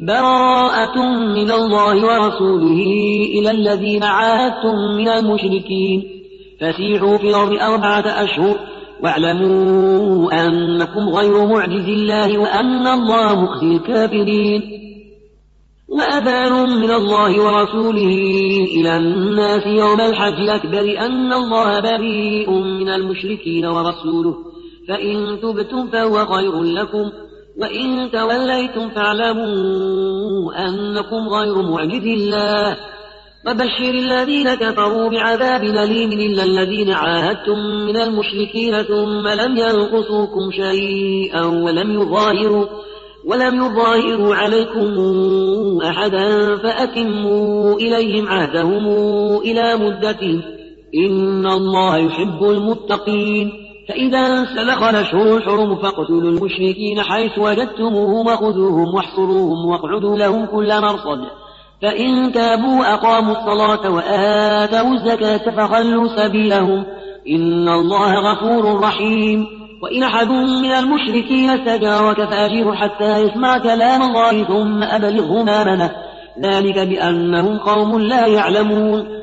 براءة من الله ورسوله إلى الذين عاهدتم من المشركين. فسيحوا في الأرض أربعة أشهر واعلموا أنكم غير معجز الله وأن الله مخزي الكافرين. وأذان من الله ورسوله إلى الناس يوم الحج الأكبر أن الله بريء من المشركين ورسوله. فإن تبتم فهو خير لكم. وإن توليتم فاعلموا أنكم غير معجز الله. وبشر الذين كفروا بعذاب أليم إلا الذين عاهدتم من المشركين ثم لم ينقصوكم شيئا ولم يظاهروا ولم يظاهروا عليكم أحدا فأتموا إليهم عهدهم إلى مدتهم إن الله يحب المتقين. فإذا سلخ الأشهر الحرم فاقتلوا المشركين حيث وجدتموهم وخذوهم واحصروهم واقعدوا لهم كل مرصد. فإن تابوا وأقاموا الصلاة وآتوا الزكاة فخلوا سبيلهم. إن الله غفور رحيم. وإن أحد من المشركين استجارك فأجير حتى يسمع كلام الله ثم أبلغه مامنه ذلك بأنهم قوم لا يعلمون.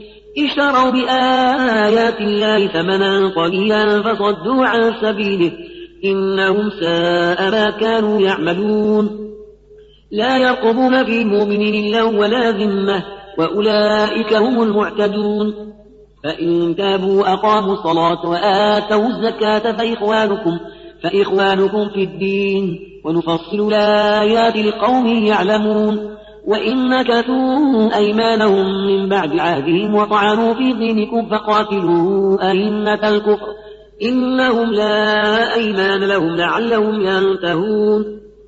اشتروا بآيات الله ثمنا قليلا فصدوا عن سبيله إنهم ساء ما كانوا يعملون. لا يرقبون في مؤمن إلا ولا ذمة وأولئك هم المعتدون. فإن تابوا وأقاموا الصلاة وآتوا الزكاة فإخوانكم فإخوانكم في الدين ونفصل الآيات لقوم يعلمون. وإن نكثوا أيمانهم من بعد عهدهم وطعنوا في دينكم فقاتلوا أئمة الكفر. إنهم لا أيمان لهم لعلهم ينتهون.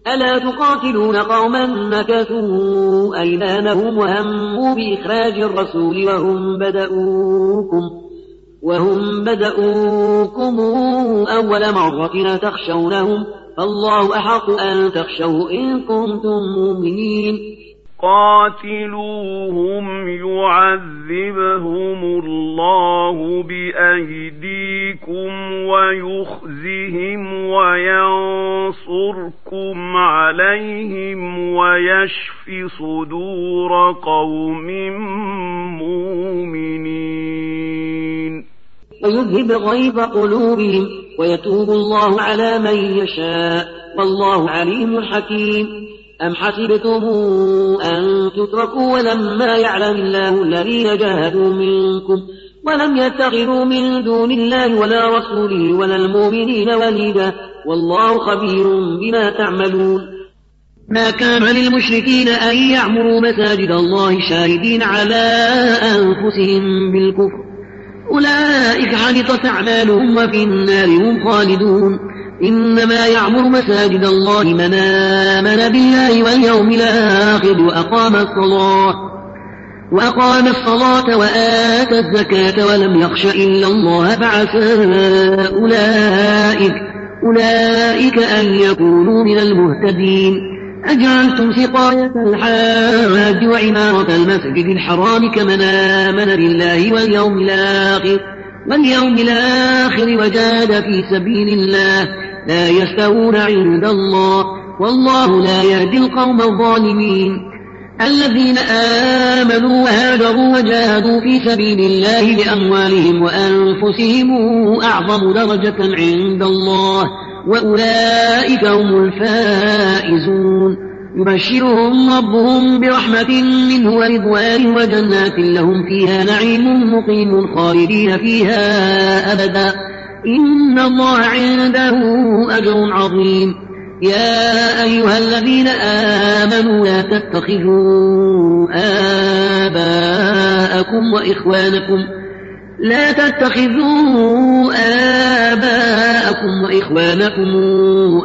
ألا تقاتلون قوما نكثوا أيمانهم وهموا بإخراج الرسول وهم بدؤوكم وهم بدؤوكم أول مرة تخشونهم. فالله أحق أن تخشوه إن كنتم مؤمنين. قاتلوهم يعذبهم الله بأيديكم ويخزهم وينصركم عليهم ويشف صدور قوم مؤمنين. ويذهب غيظ قلوبهم ويتوب الله على من يشاء. والله عليم حكيم. أم حسبتم أن تتركوا ولما يعلم الله الذين جاهدوا منكم ولم يتخذوا من دون الله ولا رسوله ولا المؤمنين وليدا والله خبير بما تعملون ما كان للمشركين أن يعمروا مساجد الله شاهدين على أنفسهم بالكفر أولئك حدثت أعمالهم وفي النار هم خالدون إنما يعمر مساجد الله من آمن بالله واليوم الآخر وأقام الصلاة وأقام الصلاة وآتى الزكاة ولم يخش إلا الله فعسى أولئك أولئك أن يكونوا من المهتدين. أجعلتم سقاية الحاج وعمارة المسجد الحرام كمن آمن بالله واليوم الآخر واليوم الآخر وجاد في سبيل الله. لا يستوون عند الله والله لا يهدي القوم الظالمين. الذين آمنوا وهاجروا وجاهدوا في سبيل الله بأموالهم وأنفسهم أعظم درجة عند الله وأولئك هم الفائزون. يبشرهم ربهم برحمة منه ورضوان وجنات لهم فيها نعيم مقيم خالدين فيها أبدا. إن الله عنده أجر عظيم. يا أيها الذين آمنوا لا تتخذوا آباءكم وإخوانكم لا تتخذوا آباءكم وإخوانكم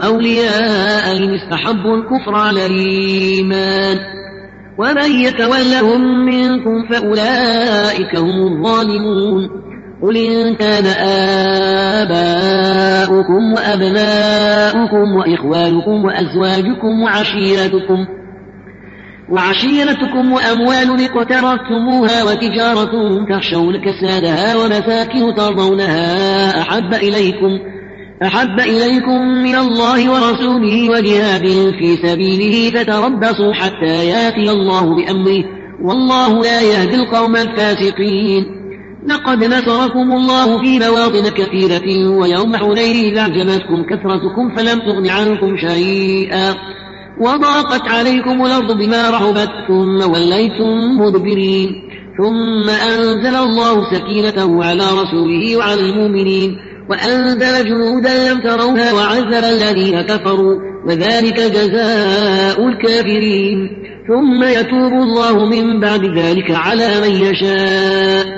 أولياء إن استحبوا الكفر على الإيمان. ومن يتولهم منكم فأولئك هم الظالمون. قل إن كان آباؤكم وأبناؤكم وإخوانكم وأزواجكم وعشيرتكم وعشيرتكم وأموال اقترفتموها وتجارة تخشون كسادها ومساكن ترضونها أحب إليكم أحب إليكم من الله ورسوله وجهاد في سبيله فتربصوا حتى ياتي الله بأمره والله لا يهدي القوم الفاسقين لقد نصركم الله في مواطن كثيرة ويوم حنين إذا أعجبتكم كثرتكم فلم تغن عنكم شيئا وضاقت عليكم الأرض بما رحبت ثم وليتم مدبرين ثم أنزل الله سكينته على رسوله وعلى المؤمنين وأنزل جنودا لم تروها وعذب الذين كفروا وذلك جزاء الكافرين ثم يتوب الله من بعد ذلك على من يشاء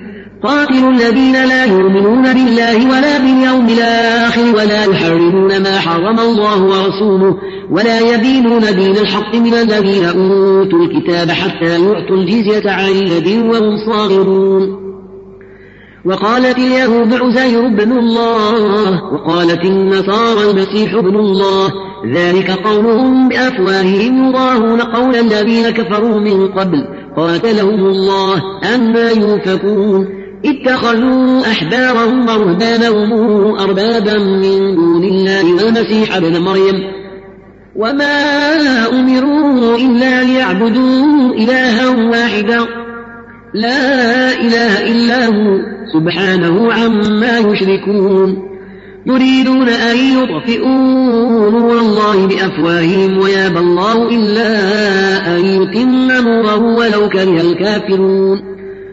قاتلوا الذين لا يؤمنون بالله ولا باليوم الآخر ولا يحرمون ما حرم الله ورسوله ولا يدينون دين الحق من الذين أوتوا الكتاب حتى يعطوا الجزية عن يد وهم صاغرون. وقالت اليهود عزير بن الله وقالت النصارى المسيح ابن الله. ذلك قولهم بأفواههم يضاهون قول الذين كفروا من قبل قاتلهم الله أما يؤفكون اتخذوا أحبارهم ورهبانهم أربابا من دون الله. والمسيح ابن مريم. وما أمروا إلا ليعبدوا إلها واحدا. لا إله إلا هو. سبحانه عما يشركون. يريدون أن يطفئوا نور الله بأفواههم ويابى الله إلا أن يتم نوره ولو كره الكافرون.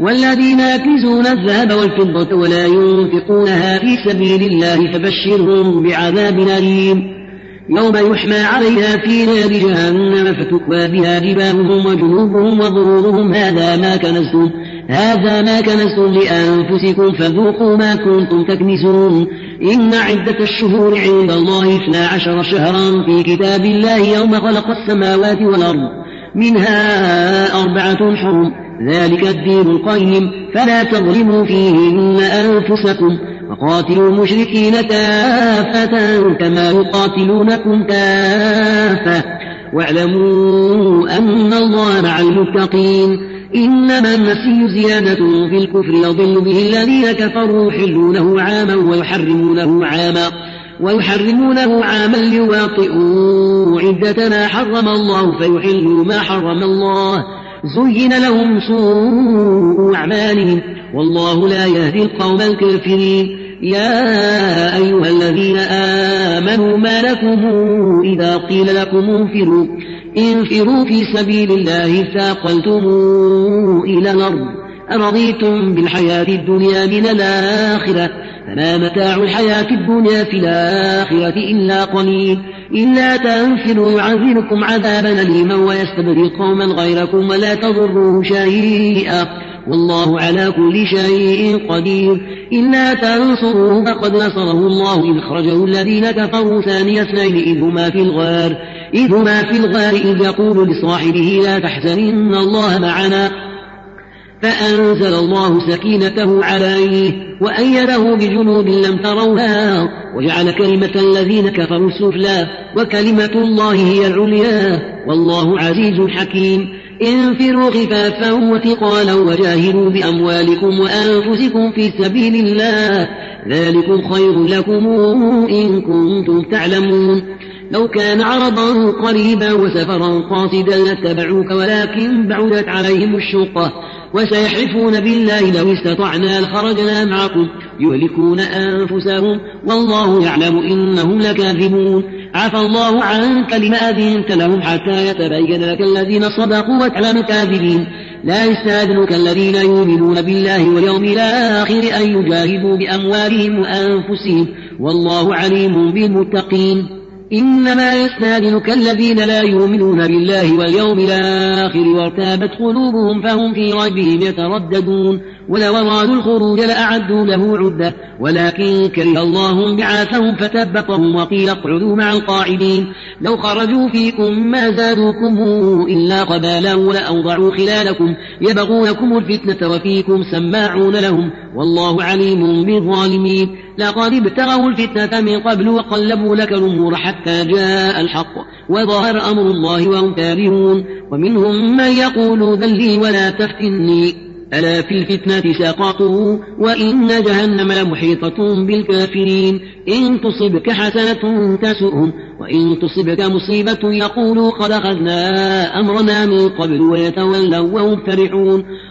والذين يكنزون الذهب والفضة ولا ينفقونها في سبيل الله فبشرهم بعذاب أليم. يوم يحمى عليها في نار جهنم فتكوى بها جباههم وجنوبهم وظهورهم هذا ما كنزتم هذا ما كنزتم لأنفسكم فذوقوا ما كنتم تكنزون. إن عدة الشهور عند الله اثنا عشر شهرا في كتاب الله يوم خلق السماوات والأرض منها أربعة حرم. ذلك الدين القيم فلا تظلموا فيهن أنفسكم. وقاتلوا المشركين كافة كما يقاتلونكم كافة. واعلموا أن الله مع المتقين. إنما النسي زيادة في الكفر يضل به الذين كفروا يحلونه عاما ويحرمونه عاما. ويحرمونه عاما ليواطئوا عدة ما حرم الله فيحلوا ما حرم الله. زين لهم سوء أعمالهم. والله لا يهدي القوم الكافرين. يا أيها الذين آمنوا ما لكم إذا قيل لكم انفروا. انفروا في سبيل الله ثاقلتم إلى الأرض. أرضيتم بالحياة الدنيا من الآخرة. فما متاع الحياة الدنيا في الآخرة إلا قليل. إلا تنفروا يعذبكم عذابا أليما ويستبدل قوما غيركم ولا تضروه شيئا. والله على كل شيء قدير. إلا تنصروه فقد نصره الله إذ خرجه الذين كفروا ثاني اثنين إذ هما في الغار. إذ هما في الغار إذ يقول لصاحبه لا تحزن إن الله معنا. فأنزل الله سكينته عليه وأيده بجنود لم تروها وجعل كلمة الذين كفروا السفلى وكلمة الله هي العليا والله عزيز حكيم. انفروا خفافا وثقالا وجاهدوا بأموالكم وأنفسكم في سبيل الله. ذلكم خير لكم إن كنتم تعلمون. لو كان عرضا قريبا وسفرا قاصدا لاتبعوك ولكن بعدت عليهم الشقة. وسيحلفون بالله لو استطعنا لخرجنا معكم يهلكون أنفسهم والله يعلم إنهم لكاذبون. عفى الله عنك لما أذنت لهم حتى يتبين لك الذين صدقوا وتعلم الكاذبين لا يستأذنك الذين يؤمنون بالله واليوم الآخر أن يجاهدوا بأموالهم وأنفسهم. والله عليم بالمتقين. إنما يستاذنك الذين لا يؤمنون بالله واليوم الآخر وارتابت قلوبهم فهم في ريبهم يترددون ولو أرادوا الخروج لأعدوا له عدة ولكن كره الله بعاثهم فتبطهم وقيل اقعدوا مع القاعدين لو خرجوا فيكم ما زادوكم إلا قبالا ولأوضعوا خلالكم يبغونكم الفتنة وفيكم سماعون لهم والله عليم بالظالمين لقد ابتغوا الفتنة من قبل وقلبوا لك الأمور حتى جاء الحق وظهر أمر الله وهم كارهون ومنهم من يقول ذلي ولا تفتني. ألا في الفتنة سقطوا وإن جهنم لمحيطة بالكافرين. إن تصبك حسنة تسؤهم وإن تصبك مصيبة يقولوا قد أخذنا أمرنا من قبل ويتولوا وهم فرحون.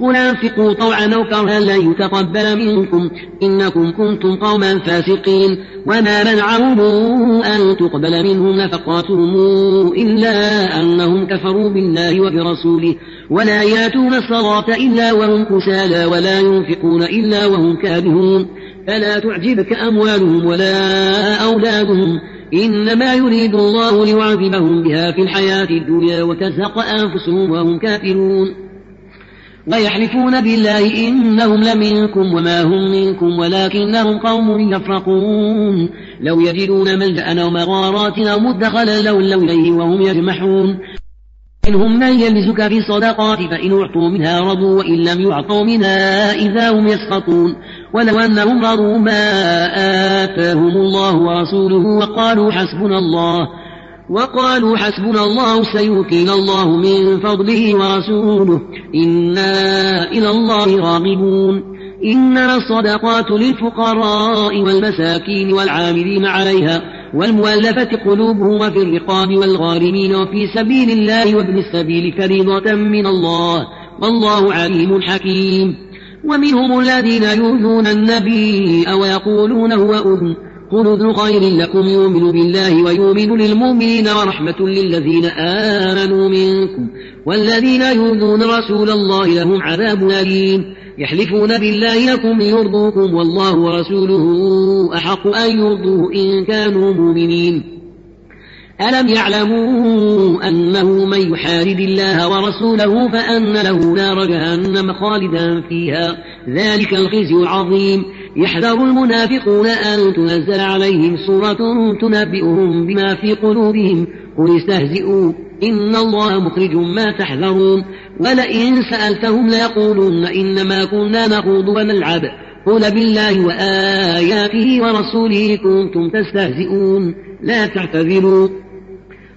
قل أنفقوا طوعا أو كرها لن يتقبل منكم. إنكم كنتم قوما فاسقين. وما منعهم أن تقبل منهم نفقاتهم إلا أنهم كفروا بالله وبرسوله. ولا يأتون الصلاة إلا وهم كسالى ولا ينفقون إلا وهم كارهون فلا تعجبك أموالهم ولا أولادهم. إنما يريد الله ليعذبهم بها في الحياة الدنيا وتزهق أنفسهم وهم كافرون. ويحلفون بالله إنهم لمنكم وما هم منكم ولكنهم قوم يفرقون. لو يجدون ملجأ أو مغارات أو مدخلا لولوا إليه وهم يجمحون. منهم من يلزك في الصدقات فإن أعطوا منها رضوا وإن لم يعطوا منها إذا هم يسخطون. ولو أنهم رضوا ما آتاهم الله ورسوله وقالوا حسبنا الله. وقالوا حسبنا الله سيؤتينا الله من فضله ورسوله. إنا إلى الله راغبون. إنما الصدقات للفقراء والمساكين والعاملين عليها والمؤلفة قلوبهم وفي الرقاب والغارمين وفي سبيل الله وابن السبيل فريضة من الله. والله عليم حكيم. ومنهم الذين يؤذون النبي ويقولون هو أذن. أذن خير لكم يؤمن بالله ويؤمن للمؤمنين ورحمة للذين آمنوا منكم والذين يؤذون رسول الله لهم عذاب أليم. يحلفون بالله لكم ليرضوكم والله ورسوله أحق أن يرضوه إن كانوا مؤمنين. ألم يعلموا أنه من يحارب الله ورسوله فأن له نار جهنم خالدا فيها. ذلك الخزي العظيم. يحذر المنافقون أن تنزل عليهم سورة تنبئهم بما في قلوبهم. قل استهزئوا إن الله مخرج ما تحذرون. ولئن سألتهم ليقولن إنما كنا نخوض ونلعب. قل بالله وآياته ورسوله كنتم تستهزئون. لا تعتذروا.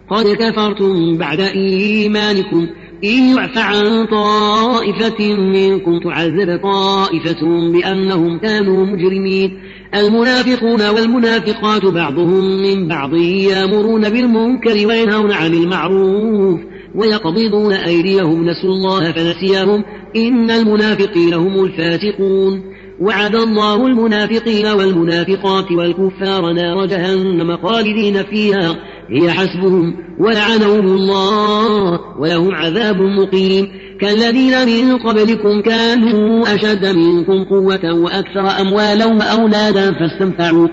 قد كفرتم بعد إيمانكم. إن يعف عن طائفة منكم تعذب طائفة بأنهم كانوا مجرمين. المنافقون والمنافقات بعضهم من بعض يأمرون بالمنكر وينهون عن المعروف ويقبضون أيديهم. نسوا الله فنسيهم. إن المنافقين هم الفاسقون وعد الله المنافقين والمنافقات والكفار نار جهنم خالدين فيها. هي حسبهم ولعنهم الله ولهم عذاب مقيم. كالذين من قبلكم كانوا أشد منكم قوة وأكثر أموالا وأولادا فاستمتعوا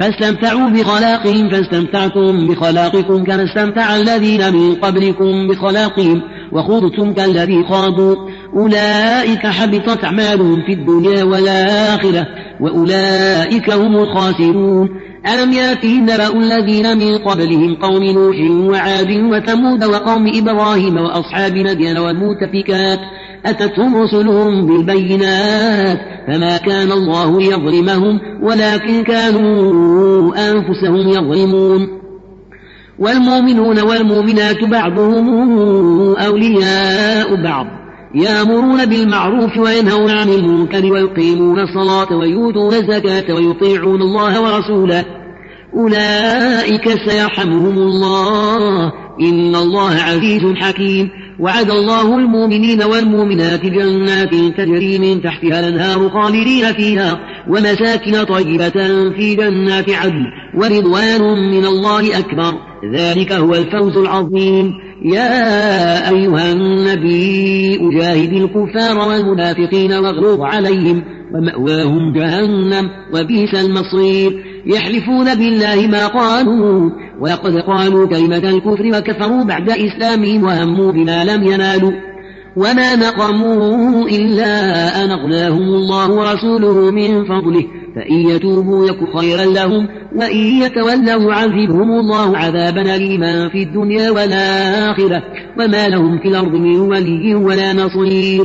فاستمتعوا بخلاقهم فاستمتعتم بخلاقكم كما استمتع الذين من قبلكم بخلاقهم. وخضتم كالذي خاضوا. أولئك حبطت أعمالهم في الدنيا والآخرة. وأولئك هم الخاسرون. ألم يأتهم نبأ الذين من قبلهم قوم نوح وعاد وثمود وقوم إبراهيم وأصحاب مدين والمؤتفكات أتتهم رسلهم بالبينات؟ فما كان الله ليظلمهم ولكن كانوا أنفسهم يظلمون. والمؤمنون والمؤمنات بعضهم أولياء بعض. يامرون بالمعروف وينهون عن المنكر ويقيمون الصلاة ويؤتون الزكاة ويطيعون الله ورسوله. أولئك سيرحمهم الله. إن الله عزيز حكيم. وعد الله المؤمنين والمؤمنات جنات تجري من تحتها الأنهار خالدين فيها ومساكن طيبة في جنات عدن ورضوان من الله أكبر. ذلك هو الفوز العظيم. يا أيها النبي أجاهد الكفار والمنافقين واغلظ عليهم ومأواهم جهنم وبئس المصير. يحلفون بالله ما قالوا ولقد قالوا كلمة الكفر وكفروا بعد إسلامهم وهموا بما لم ينالوا. وما نقموا إلا أن أغناهم الله ورسوله من فضله. فإن يتوبوا يك خيرا لهم وإن يتولوا عذبهم الله عذابا أليما في الدنيا والآخرة. وما لهم في الأرض من ولي ولا نصير.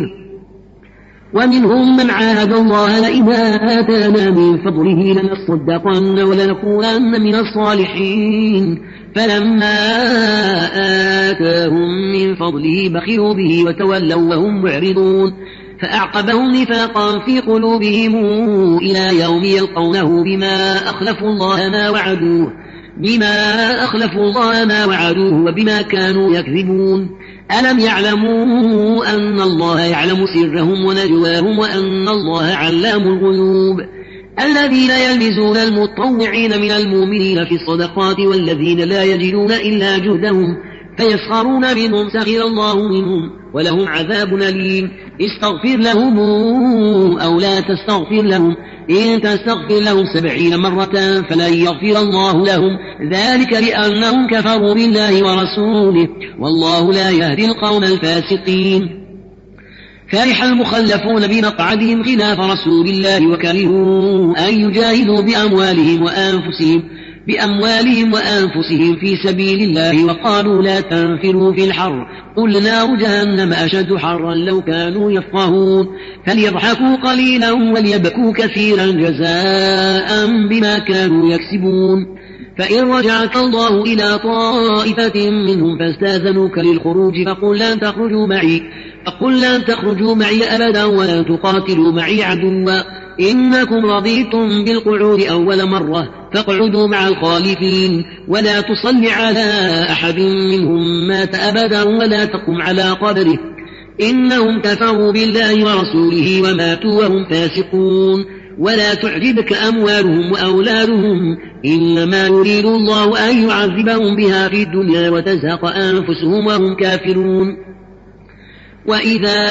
ومنهم من عاهد الله لئن آتانا من فضله لنصدقن ولنكونن من الصالحين. فلما آتاهم من فضله بخلوا به وتولوا وهم معرضون. فأعقبهم نفاقا في قلوبهم إلى يوم يلقونه بما أخلفوا الله ما وعدوه بما أخلفوا الله ما وعدوه وبما كانوا يكذبون. ألم يعلموا أن الله يعلم سرهم ونجواهم وأن الله علام الغيوب؟ الذين يلمزون المطوعين من المؤمنين في الصدقات والذين لا يجدون إلا جهدهم فيسخرون منهم سخر الله منهم ولهم عذاب أليم. استغفر لهم أو لا تستغفر لهم. إن تستغفر لهم سبعين مرة فلن يغفر الله لهم. ذلك بأنهم كفروا بالله ورسوله. والله لا يهدي القوم الفاسقين. فرح المخلفون بمقعدهم خلاف رسول الله وكرهوا أن يجاهدوا بأموالهم وأنفسهم. بأموالهم وأنفسهم في سبيل الله وقالوا لا تنفروا في الحر. قل نار جهنم أشد حرا لو كانوا يفقهون. فليضحكوا قليلا وليبكوا كثيرا جزاء بما كانوا يكسبون. فإن رجعك الله إلى طائفة منهم فاستأذنوك للخروج فقل لن تخرجوا معي. فقل لن تخرجوا معي أبدا ولن تقاتلوا معي عدوا. إنكم رضيتم بالقعود أول مرة فاقعدوا مع الخالفين ولا تصل على أحد منهم مات أبدا ولا تقم على قبره. إنهم كفروا بالله ورسوله وماتوا وهم فاسقون. ولا تعجبك أموالهم وأولادهم إنما يريد الله أن يعذبهم بها في الدنيا وتزهق أنفسهم وهم كافرون. وإذا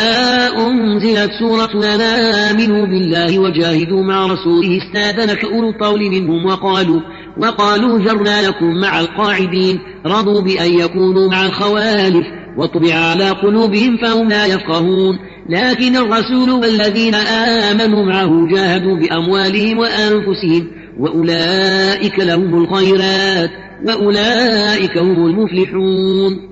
أنزلت سورة لنا آمنوا بالله وجاهدوا مع رسوله استاذنك أولو الطول منهم وقالوا وقالوا ذرنا لكم مع القاعدين رضوا بأن يكونوا مع الخوالف وطبع على قلوبهم فهم لا يفقهون لكن الرسول والذين آمنوا معه جاهدوا بأموالهم وأنفسهم وأولئك لهم الخيرات وأولئك هم المفلحون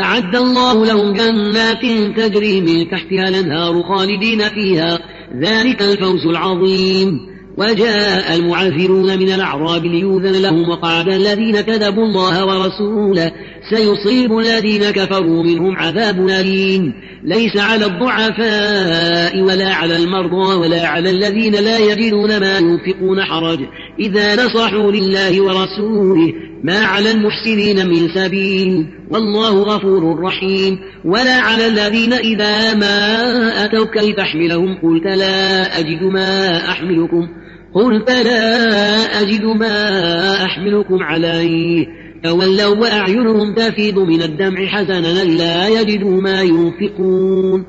أعد الله لهم جنات تجري من تحتها الأنهار خالدين فيها. ذلك الفوز العظيم. وجاء المعافرون من الأعراب ليوذن لهم وقعد الذين كذبوا الله ورسوله. سيصيب الذين كفروا منهم عذاب أليم. ليس على الضعفاء ولا على المرضى ولا على الذين لا يجدون ما ينفقون حرج. إذا نصحوا لله ورسوله ما على المحسنين من سبيل والله غفور رحيم ولا على الذين إذا ما أتوك لتحملهم قلت لا أجد ما أحملكم قلت لا أجد ما أحملكم عليه تولوا وأعينهم تفيض من الدمع حزنا لا يجدوا ما ينفقون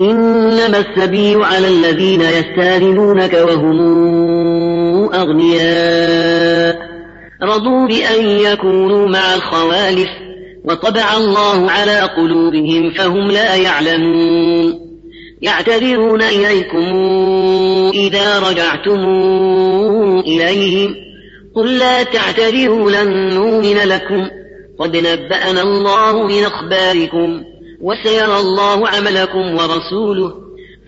إنما السبيل على الذين يستاذنونك وهم أغنياء رضوا بأن يكونوا مع الخوالف وطبع الله على قلوبهم فهم لا يعلمون. يعتذرون إليكم إذا رجعتم إليهم قل لا تعتذروا لن نؤمن لكم. قد نبأنا الله من أخباركم وسيرى الله عملكم ورسوله.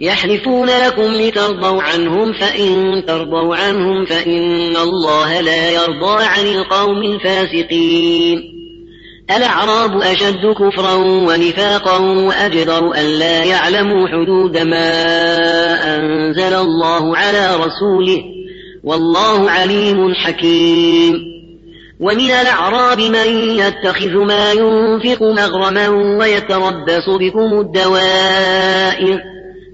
يحلفون لكم لترضوا عنهم فإن ترضوا عنهم فإن الله لا يرضى عن القوم الفاسقين. الأعراب أشد كفرا ونفاقا وأجدر أن لا يعلموا حدود ما أنزل الله على رسوله. والله عليم حكيم. ومن الأعراب من يتخذ ما ينفق مغرما ويتربص بكم الدوائر.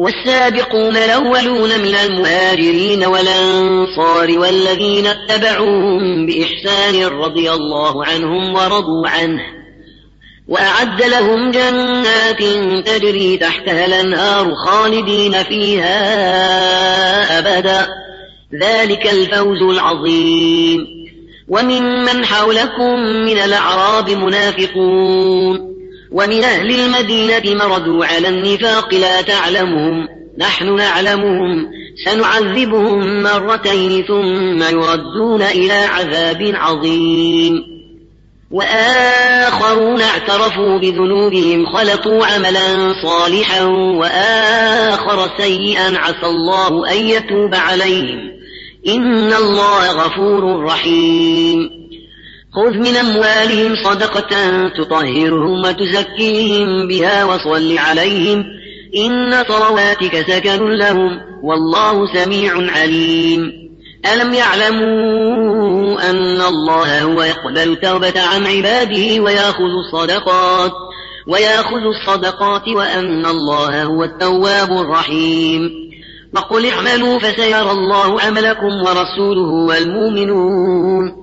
والسابقون الأولون من المهاجرين والأنصار والذين اتبعوهم بإحسان رضي الله عنهم ورضوا عنه. وأعد لهم جنات تجري تحتها الأنهار خالدين فيها أبدا. ذلك الفوز العظيم. وممن حولكم من الأعراب منافقون. ومن أهل المدينة مردوا على النفاق لا تعلمهم. نحن نعلمهم. سنعذبهم مرتين ثم يردون إلى عذاب عظيم. وآخرون اعترفوا بذنوبهم. خلطوا عملا صالحا وآخر سيئا. عسى الله أن يتوب عليهم. إن الله غفور رحيم. خذ من أموالهم صدقة تطهرهم وتزكيهم بها وصل عليهم إن صلواتك سكن لهم والله سميع عليم. ألم يعلموا أن الله هو يقبل التوبة عن عباده ويأخذ الصدقات ويأخذ الصدقات وأن الله هو التواب الرحيم. وقل اعملوا فسيرى الله عملكم ورسوله والمؤمنون.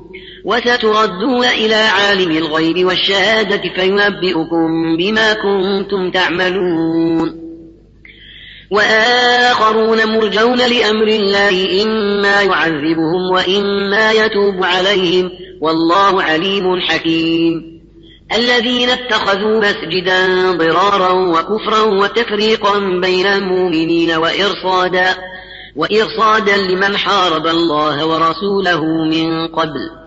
وستردون إلى عالم الغيب والشهادة فينبئكم بما كنتم تعملون. وآخرون مرجون لأمر الله إما يعذبهم وإما يتوب عليهم والله عليم حكيم. الذين اتخذوا مسجدا ضرارا وكفرا وتفريقا بين المؤمنين وإرصادا وإرصادا لمن حارب الله ورسوله من قبل.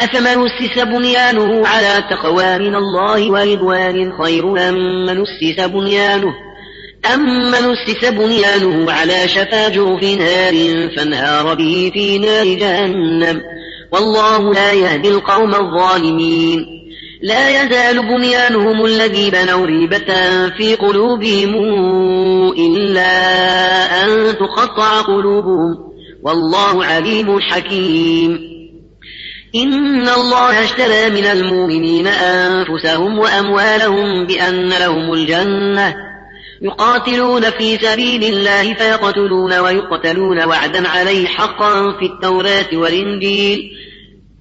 أفمن أسس بنيانه على تقوى من الله ورضوان خير أم من أسس بنيانه؟ أم من أسس بنيانه على شفا جرف نار فانهار به في نار جهنم؟ والله لا يهدي القوم الظالمين. لا يزال بنيانهم الذي بنوا ريبة في قلوبهم إلا أن تقطع قلوبهم. والله عليم حكيم. إن الله اشترى من المؤمنين أنفسهم وأموالهم بأن لهم الجنة. يقاتلون في سبيل الله فيقتلون ويقتلون وعدا عليه حقا في التوراة والإنجيل.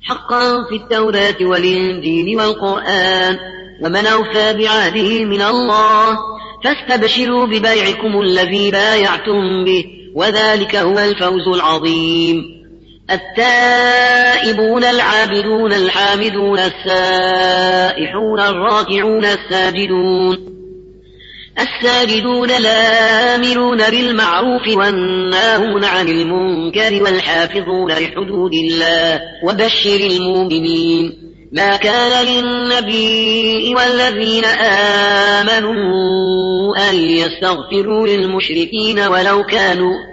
حقا في التوراة والإنجيل والقرآن. ومن أوفى بعهده من الله فاستبشروا ببيعكم الذي بايعتم به وذلك هو الفوز العظيم. التائبون العابدون الحامدون السائحون الراكعون الساجدون الساجدون الآمرون بالمعروف والناهون عن المنكر والحافظون لحدود الله وبشر المؤمنين ما كان للنبي والذين آمنوا أن يستغفروا للمشركين ولو كانوا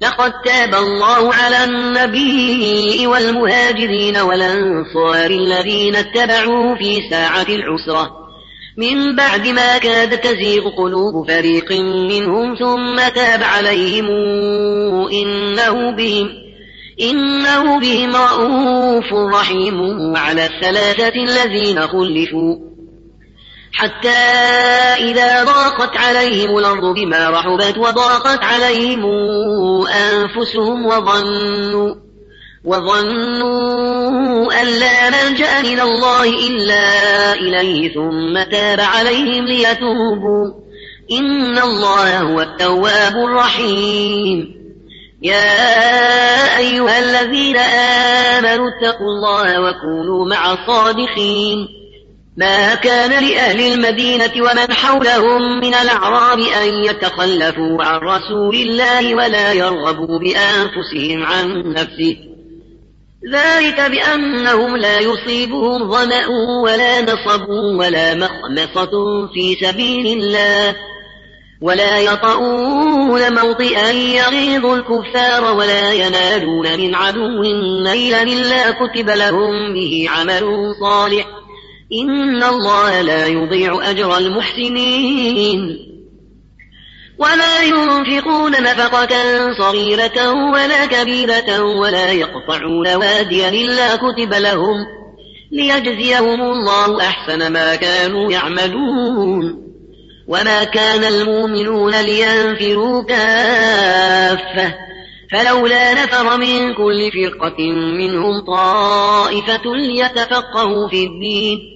لقد تاب الله على النبي والمهاجرين والأنصار الذين اتبعوه في ساعة العسرة. من بعد ما كاد تزيغ قلوب فريق منهم ثم تاب عليهم إنه بهم إنه بهم رؤوف رحيم على الثلاثة الذين خلفوا. حتى إذا ضاقت عليهم الأرض بما رحبت وضاقت عليهم أنفسهم وظنوا وظنوا أن لا ملجأ من الله إلا إليه ثم تاب عليهم ليتوبوا. إن الله هو التواب الرحيم. يا أيها الذين آمنوا اتقوا الله وكونوا مع الصادقين. ما كان لأهل المدينة ومن حولهم من الأعراب أن يتخلفوا عن رسول الله ولا يرغبوا بأنفسهم عن نفسه. ذلك بأنهم لا يصيبهم ظمأ ولا نصب ولا مخمصة في سبيل الله. ولا يطؤون موطئا يغيظ الكفار ولا ينالون من عدو نيلا إلا كتب لهم به عمل صالح. إن الله لا يضيع أجر المحسنين. ولا ينفقون نفقة صغيرة ولا كبيرة ولا يقطعون واديا إلا كتب لهم ليجزيهم الله أحسن ما كانوا يعملون. وما كان المؤمنون لينفروا كافة. فلولا نفر من كل فرقة منهم طائفة ليتفقهوا في الدين.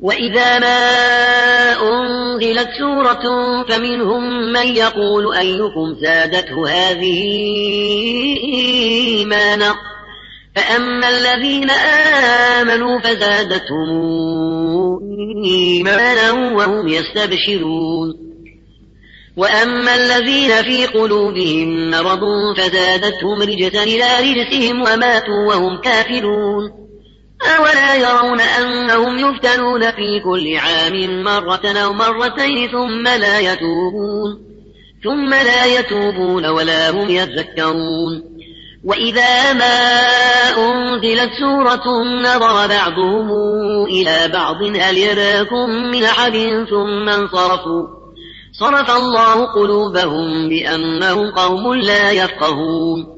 وإذا ما أنزلت سورة فمنهم من يقول أيكم زادته هذه إيمانا فأما الذين آمنوا فزادتهم إيمانا وهم يستبشرون وأما الذين في قلوبهم مرض فزادتهم رجسا إلى رجسهم وماتوا وهم كافرون أولا يرون أنهم يفتنون في كل عام مرة أو مرتين ثم لا يتوبون ثم لا يتوبون ولا هم يذكرون. وإذا ما أنزلت سورة نظر بعضهم إلى بعض هل يراكم من أحد؟ ثم انصرفوا. صرف الله قلوبهم بأنهم قوم لا يفقهون.